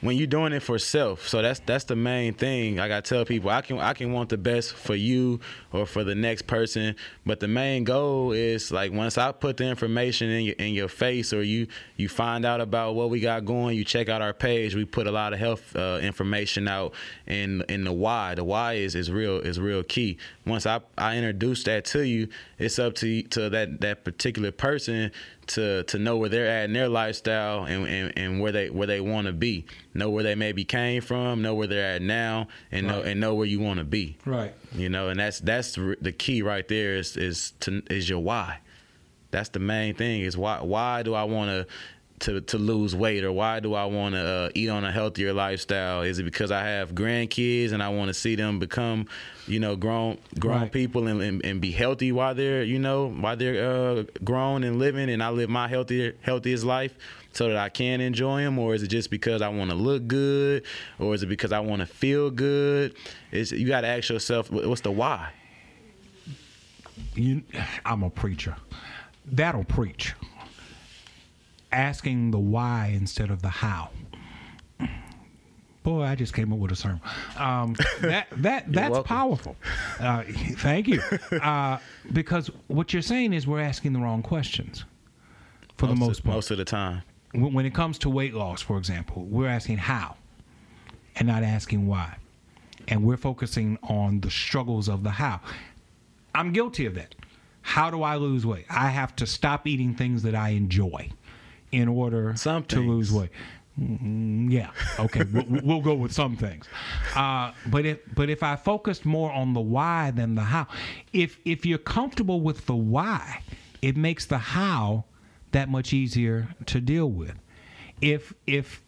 when you're doing it for self, so that's that's the main thing. Like I tell people, I can I can want the best for you or for the next person, but the main goal is like once I put the information in your in your face, or you you find out about what we got going, you check out our page. We put a lot of health uh, information out, and in the why. The why is is real is real key. Once I I introduce that to you, it's up to to that that particular person to to know where they're at in their lifestyle and, and, and where they where they want to be. Know where they maybe came from know where they're at now and know and know where you want to be. Right. you know and that's that's the the key right there is is to is your why. That's the main thing is why why do i want to to, to lose weight or why do I want to uh, eat on a healthier lifestyle? Is it because I have grandkids and I want to see them become, you know, grown grown Right. people and, and, and be healthy while they're you know while they're uh, grown and living and I live my healthier healthiest life so that I can enjoy them or is it just because I want to look good or is it because I want to feel good? It's you got to ask yourself what's the why? you, I'm a preacher. That'll preach. Asking the why instead of the how. Boy, I just came up with a sermon. Um, [laughs] that that that's powerful. Uh, thank you. Uh, because what you're saying is we're asking the wrong questions. For the most of, part, most of the time. when when it comes to weight loss, for example, we're asking how and not asking why. And we're focusing on the struggles of the how. I'm guilty of that. How do I lose weight? I have to stop eating things that I enjoy in order Some to lose weight. Mm, yeah. Okay. we'll, we'll go with some things. Uh, but if but if I focused more on the why than the how, if if you're comfortable with the why, it makes the how that much easier to deal with. If if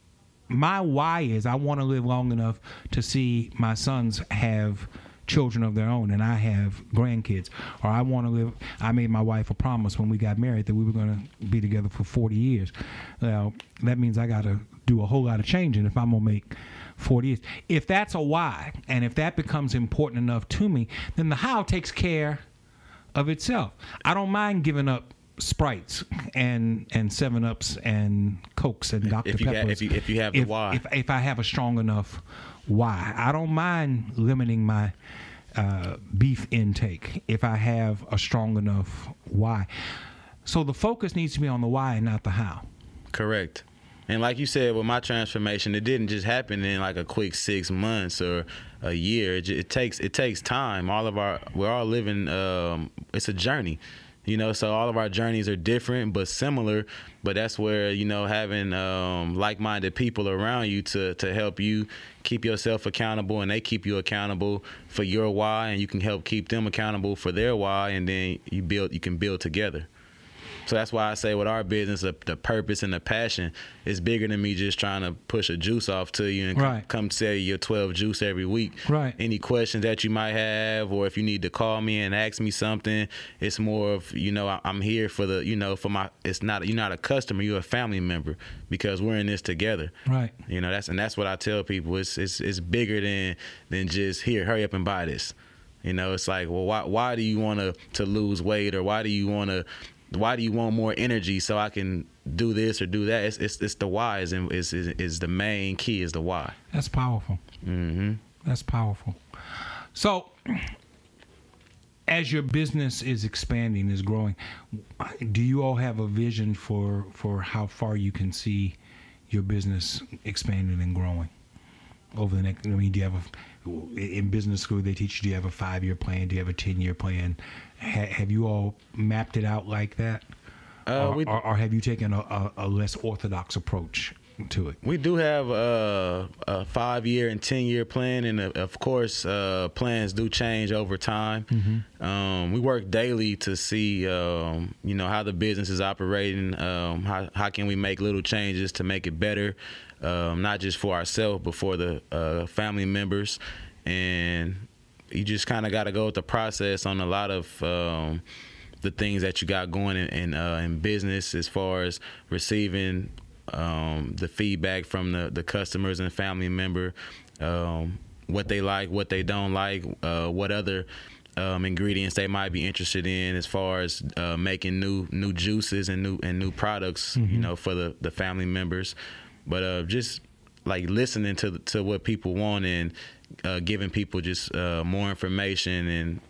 my why is I want to live long enough to see my sons have children of their own and I have grandkids or I want to live I made my wife a promise when we got married that we were going to be together for 40 years. Well, that means I got to do a whole lot of changing if I'm going to make 40 years. If that's a why and if that becomes important enough to me, then the how takes care of itself. I don't mind giving up sprites and and seven ups and cokes and Dr if you Peppers. have- if you- if you have the if, why. If, if I have a strong enough why, I don't mind limiting my uh, beef intake if I have a strong enough why. So the focus needs to be on the why and not the how. Correct. And like you said, with my transformation, it didn't just happen in like a quick six months or a year. It, it takes it takes time. All of our we're all living. Um, it's a journey, you know. So all of our journeys are different but similar. But that's where you know having um, like-minded people around you to to help you keep yourself accountable, and they keep you accountable for your why, and you can help keep them accountable for their why, and then you build you can build together. So that's why I say with our business, the, the purpose and the passion is bigger than me just trying to push a juice off to you and Right. come sell you your 12 juice every week. Right. Any questions that you might have, or if you need to call me and ask me something, it's more of you know I, I'm here for the you know for my. It's not you're not a customer, you're a family member because we're in this together. Right. You know that's and that's what I tell people. It's it's it's bigger than than just here, hurry up and buy this. You know, it's like, well, why why do you want to to lose weight or why do you want to why do you want more energy so I can do this or do that? It's it's, it's the why is, is is is the main key is the why. That's powerful. hmm That's powerful. So, as your business is expanding, is growing, do you all have a vision for for how far you can see your business expanding and growing over the next? I mean, do you have a in business school they teach you? Do you have a five year plan? Do you have a ten year plan? Ha, have you all mapped it out like that, Uh, or, we or, or have you taken a, a, a less orthodox approach to it? we do have a, a five year and ten year plan, and uh, of course, uh, plans do change over time. Um, we work daily to see, um, you know, how the business is operating. Um, how how can we make little changes to make it better, um, not just for ourselves, but for the uh, family members, and you just kind of got to go with the process on a lot of. Um, the things that you got going in in, uh, in business as far as receiving um, the feedback from the, the customers and family member, um, what they like, what they don't like, uh, what other um, ingredients they might be interested in as far as uh, making new new juices and new and new products, you know, for the, the family members. But uh, just like listening to to what people want and uh, giving people just uh, more information and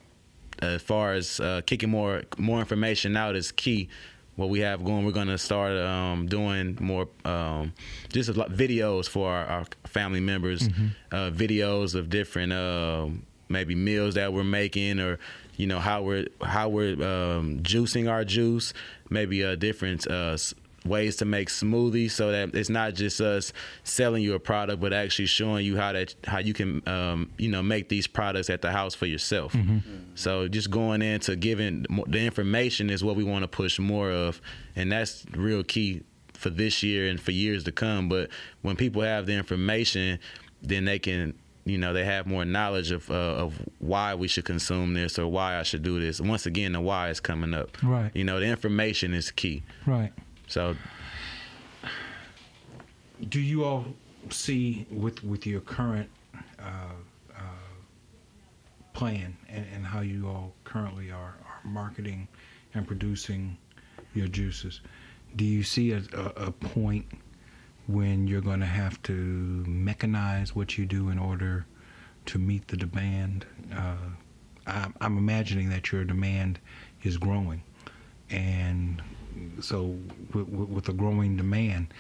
as far as uh, kicking more more information out is key. What we have going, we're gonna start um, doing more um, just a lot videos for our, our family members, uh, videos of different uh, maybe meals that we're making or you know how we're how we're um, juicing our juice, maybe uh, different uh, ways to make smoothies so that it's not just us selling you a product but actually showing you how that how you can um, you know make these products at the house for yourself. So just going into giving the information is what we want to push more of and that's real key for this year and for years to come. But when people have the information then they can you know they have more knowledge of uh, of why we should consume this or why I should do this. Once again the why is coming up. Right. you know the information is key. Right. So do you all see with with your current uh, uh, plan and, and how you all currently are, are marketing and producing your juices? Do you see a, a, a point when you're going to have to mechanize what you do in order to meet the demand? Uh, I'm, I'm imagining that your demand is growing, and so with, with, a growing demand,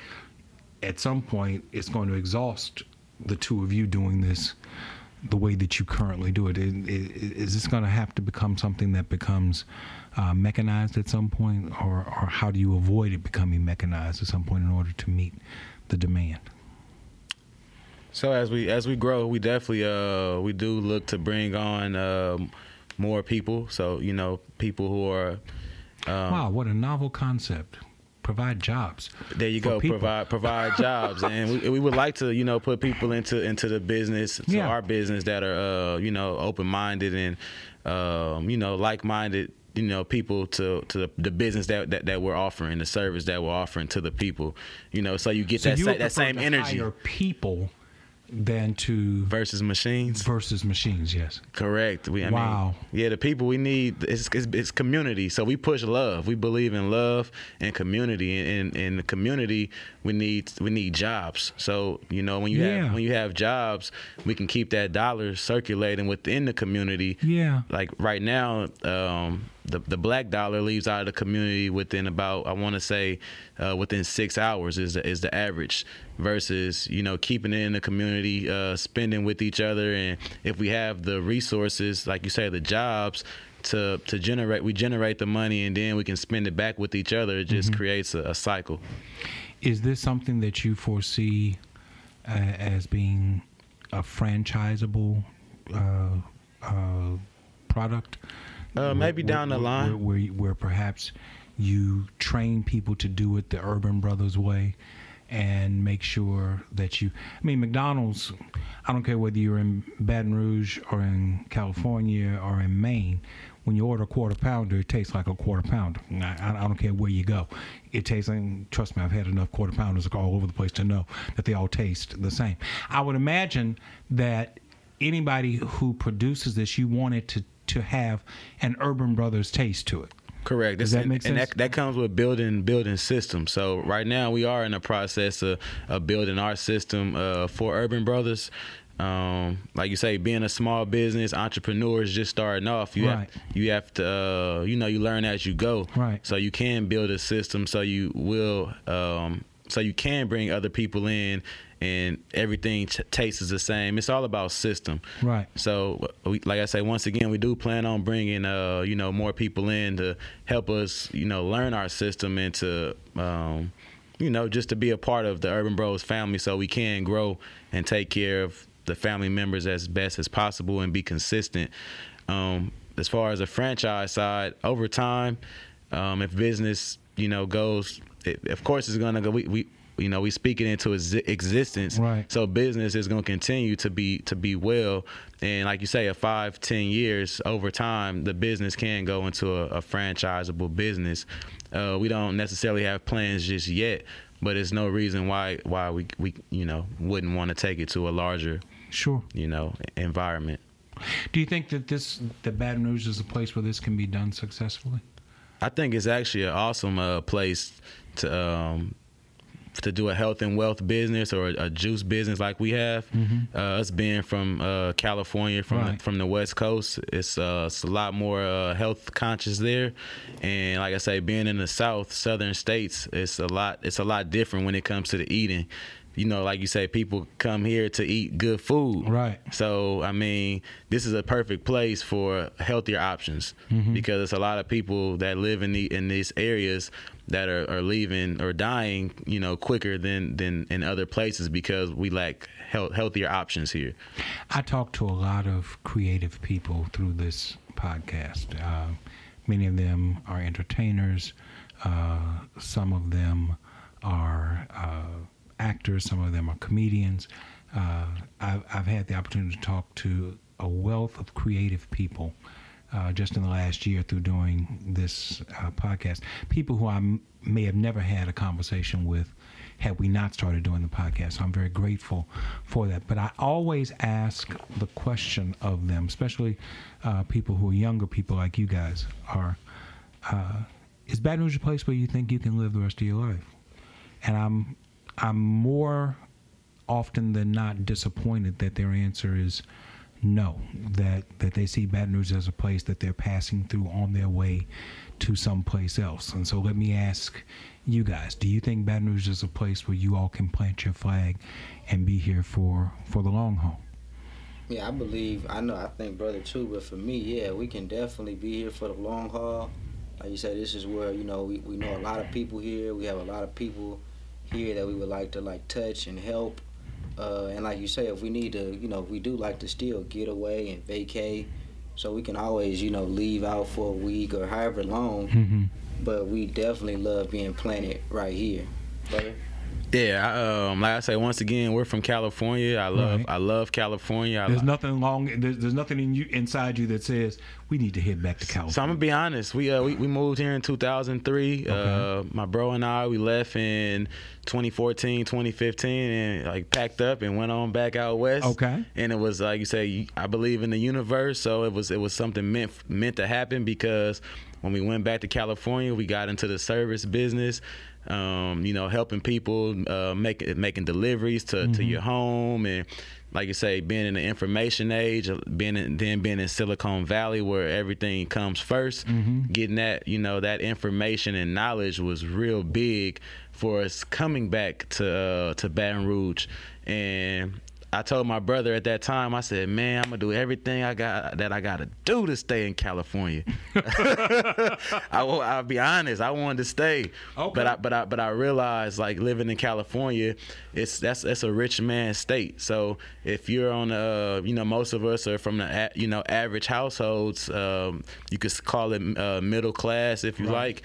at some point it's going to exhaust the two of you doing this the way that you currently do it. Is, is this going to have to become something that becomes uh, mechanized at some point, or, or how do you avoid it becoming mechanized at some point in order to meet the demand? So as we as we grow, we definitely uh we do look to bring on um, more people. So you know people who are um, wow, what a novel concept! Provide jobs. there you go people. provide provide jobs, and we, we would like to you know put people into into the business to Yeah. our business that are uh you know open minded and um you know like minded you know people to to the, the business that, that that we're offering the service that we're offering to the people you know so you get So that you sa- that same energy people than to versus machines versus machines. Yes. Correct. We, I Wow. Mean, yeah, the people we need it's, it's, it's community. So we push love. We believe in love and community. And in the community, we need we need jobs. So you know when you Yeah. have when you have jobs, we can keep that dollar circulating within the community. Yeah. Like right now, um, the the black dollar leaves out of the community within about I want to say uh, within six hours is the, is the average versus you know keeping it in the community, uh, spending with each other, and if we have the resources, like you say, the jobs. To, to generate we generate the money and then we can spend it back with each other it just creates a, a cycle Is this something that you foresee uh, as being a franchisable uh, uh, product? Uh, maybe down the line. where, where, where perhaps you train people to do it the Urban Brothers way and make sure that you I mean McDonald's I don't care whether you're in Baton Rouge or in California or in Maine when you order a quarter pounder it tastes like a quarter pounder. I, I don't care where you go. It tastes and trust me I've had enough quarter pounders all over the place to know that they all taste the same. I would imagine that anybody who produces this you want it to to have an Urban Brothers taste to it Correct. Does that make and sense? that, that comes with building building systems. So right now we are in the process of, of building our system uh, for Urban Brothers. Um, like you say, being a small business entrepreneurs just starting off, you Right. have you have to uh, you know you learn as you go. Right. So you can build a system so you will um, so you can bring other people in and everything t- tastes the same. It's all about system. Right. So, we, like I say, once again, we do plan on bringing, uh, you know, more people in to help us, you know, learn our system and to, um, you know, just to be a part of the Urban Bros family, so we can grow and take care of the family members as best as possible and be consistent. Um, as far as the franchise side, over time, um, if business, you know, goes, it, of course, it's gonna go. We, we you know, we speak it into exi- existence. Right. So business is going to continue to be to be well, and like you say, a five ten years over time, the business can go into a, a franchisable business. Uh, we don't necessarily have plans just yet, but it's no reason why why we we you know wouldn't want to take it to a larger sure you know environment. do you think that this that Baton Rouge is a place where this can be done successfully I think it's actually an awesome uh, place to um, to do a health and wealth business or a, juice business like we have. Uh, us being from uh, California, from Right. the, from the West Coast, it's, uh, it's a lot more uh, health conscious there. And like I say, being in the South, Southern states, it's a lot. It's a lot different when it comes to the eating. You know, like you say, people come here to eat good food. Right. So I mean, this is a perfect place for healthier options Mm-hmm. because it's a lot of people that live in the in these areas that are, are leaving or dying, you know, quicker than than in other places because we lack health, healthier options here. I talk to a lot of creative people through this podcast. Uh, many of them are entertainers. Uh, some of them are uh, actors. Some of them are comedians. Uh, I've, I've had the opportunity to talk to a wealth of creative people uh, just in the last year through doing this uh, podcast. People who I m- may have never had a conversation with had we not started doing the podcast. So I'm very grateful for that. But I always ask the question of them, especially uh, people who are younger people like you guys are. Uh, is Baton Rouge a place where you think you can live the rest of your life? And I'm I'm more often than not disappointed that their answer is no. That that they see Baton Rouge as a place that they're passing through on their way to someplace else. And so let me ask you guys: Do you think Baton Rouge is a place where you all can plant your flag and be here for for the long haul? Yeah, I believe. I know. I think brother too. But for me, yeah, we can definitely be here for the long haul. Like you said, this is where you know we, we know a lot of people here. We have a lot of people here that we would like to like touch and help. Uh, and like you say, if we need to, you know, we do like to still get away and vacate, so we can always, you know, leave out for a week or however long. Mm-hmm. But we definitely love being planted right here, brother. Yeah, I, um, like I say, once again, we're from California. I love Right. I love California. I There's nothing long. There's, there's nothing in you inside you that says we need to head back to California. So I'm gonna be honest. We uh we, we moved here in 2003. Uh, my bro and I we left in 2014, 2015, and like packed up and went on back out west. Okay. And it was like you say, I believe in the universe. So it was it was something meant meant to happen because when we went back to California, we got into the service business. Um, you know, helping people, uh, making making deliveries to, to your home, and like you say, being in the information age, uh, being in, then being in Silicon Valley where everything comes 1st getting that you know that information and knowledge was real big for us coming back to uh, to Baton Rouge, and I told my brother at that time, I said, "Man, I'm gonna do everything I got that I gotta do to stay in California." [laughs] I will. I'll be honest. I wanted to stay, Okay. but I but I but I realized like living in California, it's that's that's a rich man state. So if you're on a, you know, most of us are from the you know average households. Um, you could call it uh, middle class if you like.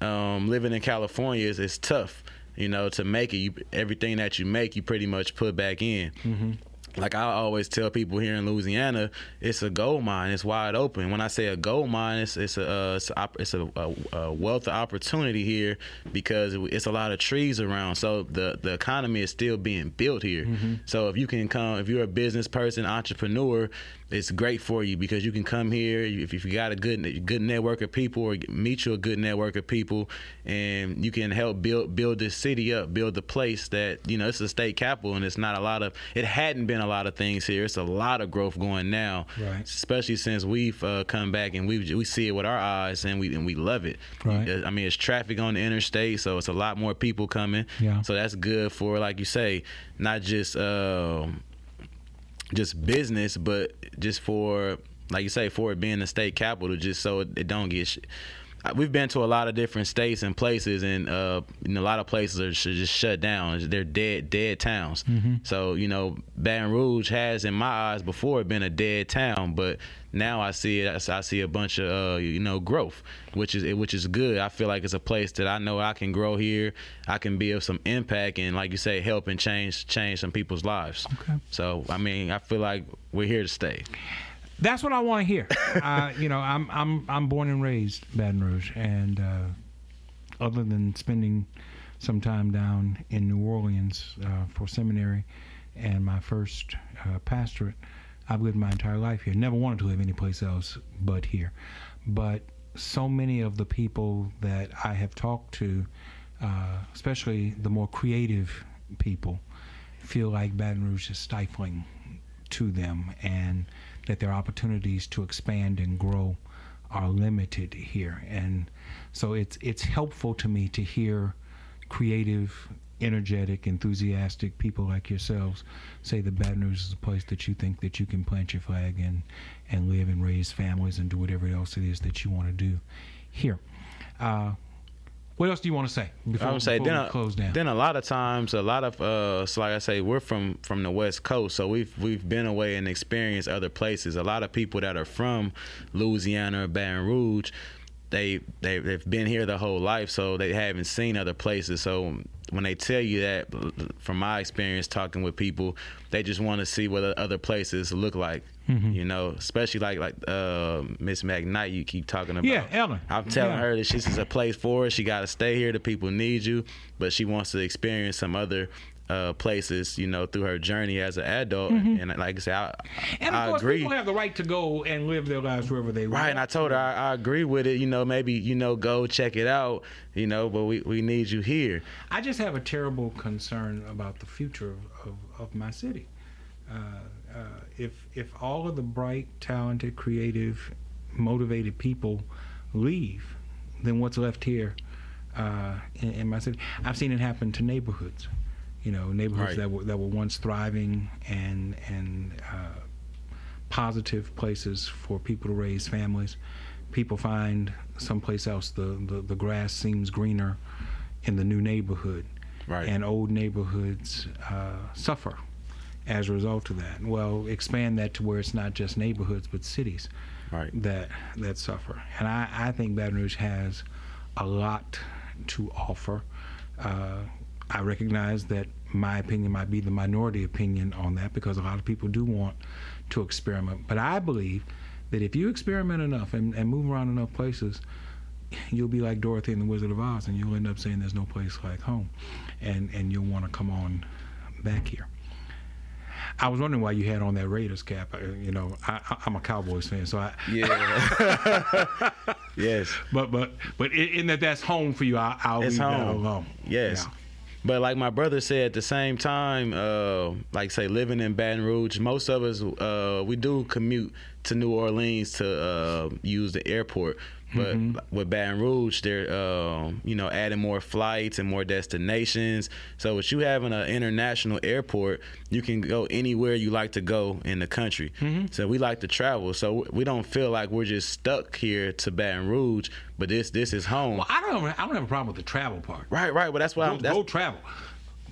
um, living in California is, is tough. You know, to make it, you, everything that you make, you pretty much put back in. Mm-hmm. Like I always tell people here in Louisiana, it's a gold mine. It's wide open. When I say a gold mine, it's it's a uh, it's, a, it's a, a, a, wealth of opportunity here because it's a lot of trees around. So the the economy is still being built here. Mm-hmm. So if you can come, if you're a business person, entrepreneur, it's great for you because you can come here if, you got a good good network of people or meet you a good network of people and you can help build build this city up build the place that you know it's a state capital and it's not a lot of it hadn't been a lot of things here it's a lot of growth going now right. especially since we've uh, come back and we we see it with our eyes and we and we love it right. I mean it's traffic on the interstate so it's a lot more people coming yeah. so that's good for like you say not just uh, just business, but just for like you say, for it being the state capital, just so it, it don't get. Sh- We've been to a lot of different states and places, and uh, a lot of places are just shut down. They're dead, dead towns. Mm-hmm. So you know, Baton Rouge has, in my eyes, before been a dead town, but now I see it. I see a bunch of uh, you know growth, which is which is good. I feel like it's a place that I know I can grow here. I can be of some impact and, like you say, help and change change some people's lives. Okay. So I mean, I feel like we're here to stay. That's what I want to hear. you know, I'm I'm I'm born and raised Baton Rouge, and uh, other than spending some time down in New Orleans uh, for seminary and my first uh, pastorate, I've lived my entire life here. Never wanted to live anyplace else but here. But so many of the people that I have talked to, uh, especially the more creative people, feel like Baton Rouge is stifling to them and that their opportunities to expand and grow are limited here. And so it's it's helpful to me to hear creative, energetic, enthusiastic people like yourselves say that Baton Rouge is a place that you think that you can plant your flag and and live and raise families and do whatever else it is that you want to do here. Uh, what else do you want to say before, I would say then, we close down? then a lot of times, a lot of uh, so like I say, we're from from the West Coast, so we've we've been away and experienced other places. A lot of people that are from Louisiana or Baton Rouge, they they they've been here their whole life, so they haven't seen other places. So when they tell you that, from my experience talking with people, they just want to see what other places look like. Mm-hmm. You know, especially like like uh, Miss McKnight, you keep talking about. Yeah, Ellen. I'm telling Yeah. her that this is a place for her. She got to stay here. The people need you, but she wants to experience some other uh, places. You know, through her journey as an adult. And like I said, I, Mm-hmm. and of I course, agree. people have the right to go and live their lives wherever they want. Right, and I told her I, I agree with it. You know, maybe you know, go check it out. You know, but we, we need you here. I just have a terrible concern about the future of, of, of my city. Uh, uh, if if all of the bright, talented, creative, motivated people leave, then what's left here uh, in, in my city? I've seen it happen to neighborhoods. You know, neighborhoods Right. that were that were once thriving and and uh, positive places for people to raise families. People find someplace else the, the, the grass seems greener in the new neighborhood. Right. And old neighborhoods uh, suffer as a result of that. Well, expand that to where it's not just neighborhoods but cities Right. that that suffer. And I, I think Baton Rouge has a lot to offer. Uh, I recognize that my opinion might be the minority opinion on that because a lot of people do want to experiment. But I believe that if you experiment enough and, and move around enough places, you'll be like Dorothy and the Wizard of Oz, and you'll end up saying there's no place like home, and and you'll want to come on back here. I was wondering why you had on that Raiders cap. Uh, You know, I, I'm a Cowboys fan, so I. Yeah. [laughs] yes. But but but in, in that that's home for you, I, I'll It's leave that home. alone. Yes. But like my brother said, at the same time, uh, like say living in Baton Rouge, most of us uh, we do commute to New Orleans to uh, use the airport. But Mm-hmm. with Baton Rouge, they're uh, you know adding more flights and more destinations. So with you having an international airport, you can go anywhere you like to go in the country. Mm-hmm. So we like to travel. So we don't feel like we're just stuck here to Baton Rouge. But this this is home. Well, I don't I don't have a problem with the travel part. Right, right. But that's why Go, I'm. That's, go travel.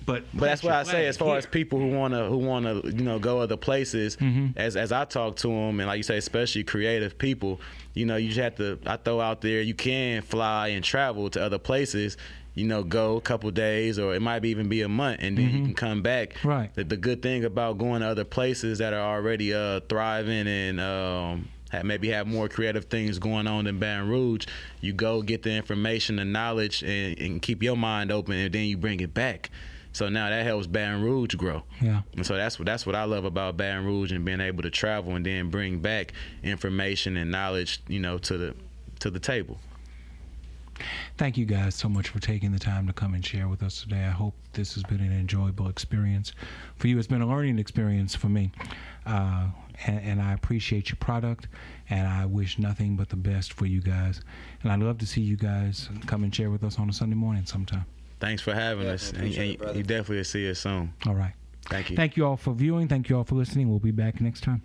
But But that's what I say as far as people. who wanna who wanna you know go other places. Mm-hmm. As as I talk to them and like you say, especially creative people, you know, you just have to. I throw out there you can fly and travel to other places. You know, go a couple days or it might be even be a month, and then you can come back. Mm-hmm. Right. The, the good thing about going to other places that are already uh, thriving and um, have, maybe have more creative things going on than Baton Rouge, you go get the information, the knowledge, and, and keep your mind open, and then you bring it back. So now that helps Baton Rouge grow. Yeah. And so that's what that's what I love about Baton Rouge and being able to travel and then bring back information and knowledge, you know, to the to the table. Thank you guys so much for taking the time to come and share with us today. I hope this has been an enjoyable experience for you. It's been a learning experience for me. Uh, and, and I appreciate your product, and I wish nothing but the best for you guys. And I'd love to see you guys come and share with us on a Sunday morning sometime. Thanks for having Yeah, us. And, appreciate and it, you definitely will see us soon. All right. Thank you. Thank you all for viewing. Thank you all for listening. We'll be back next time.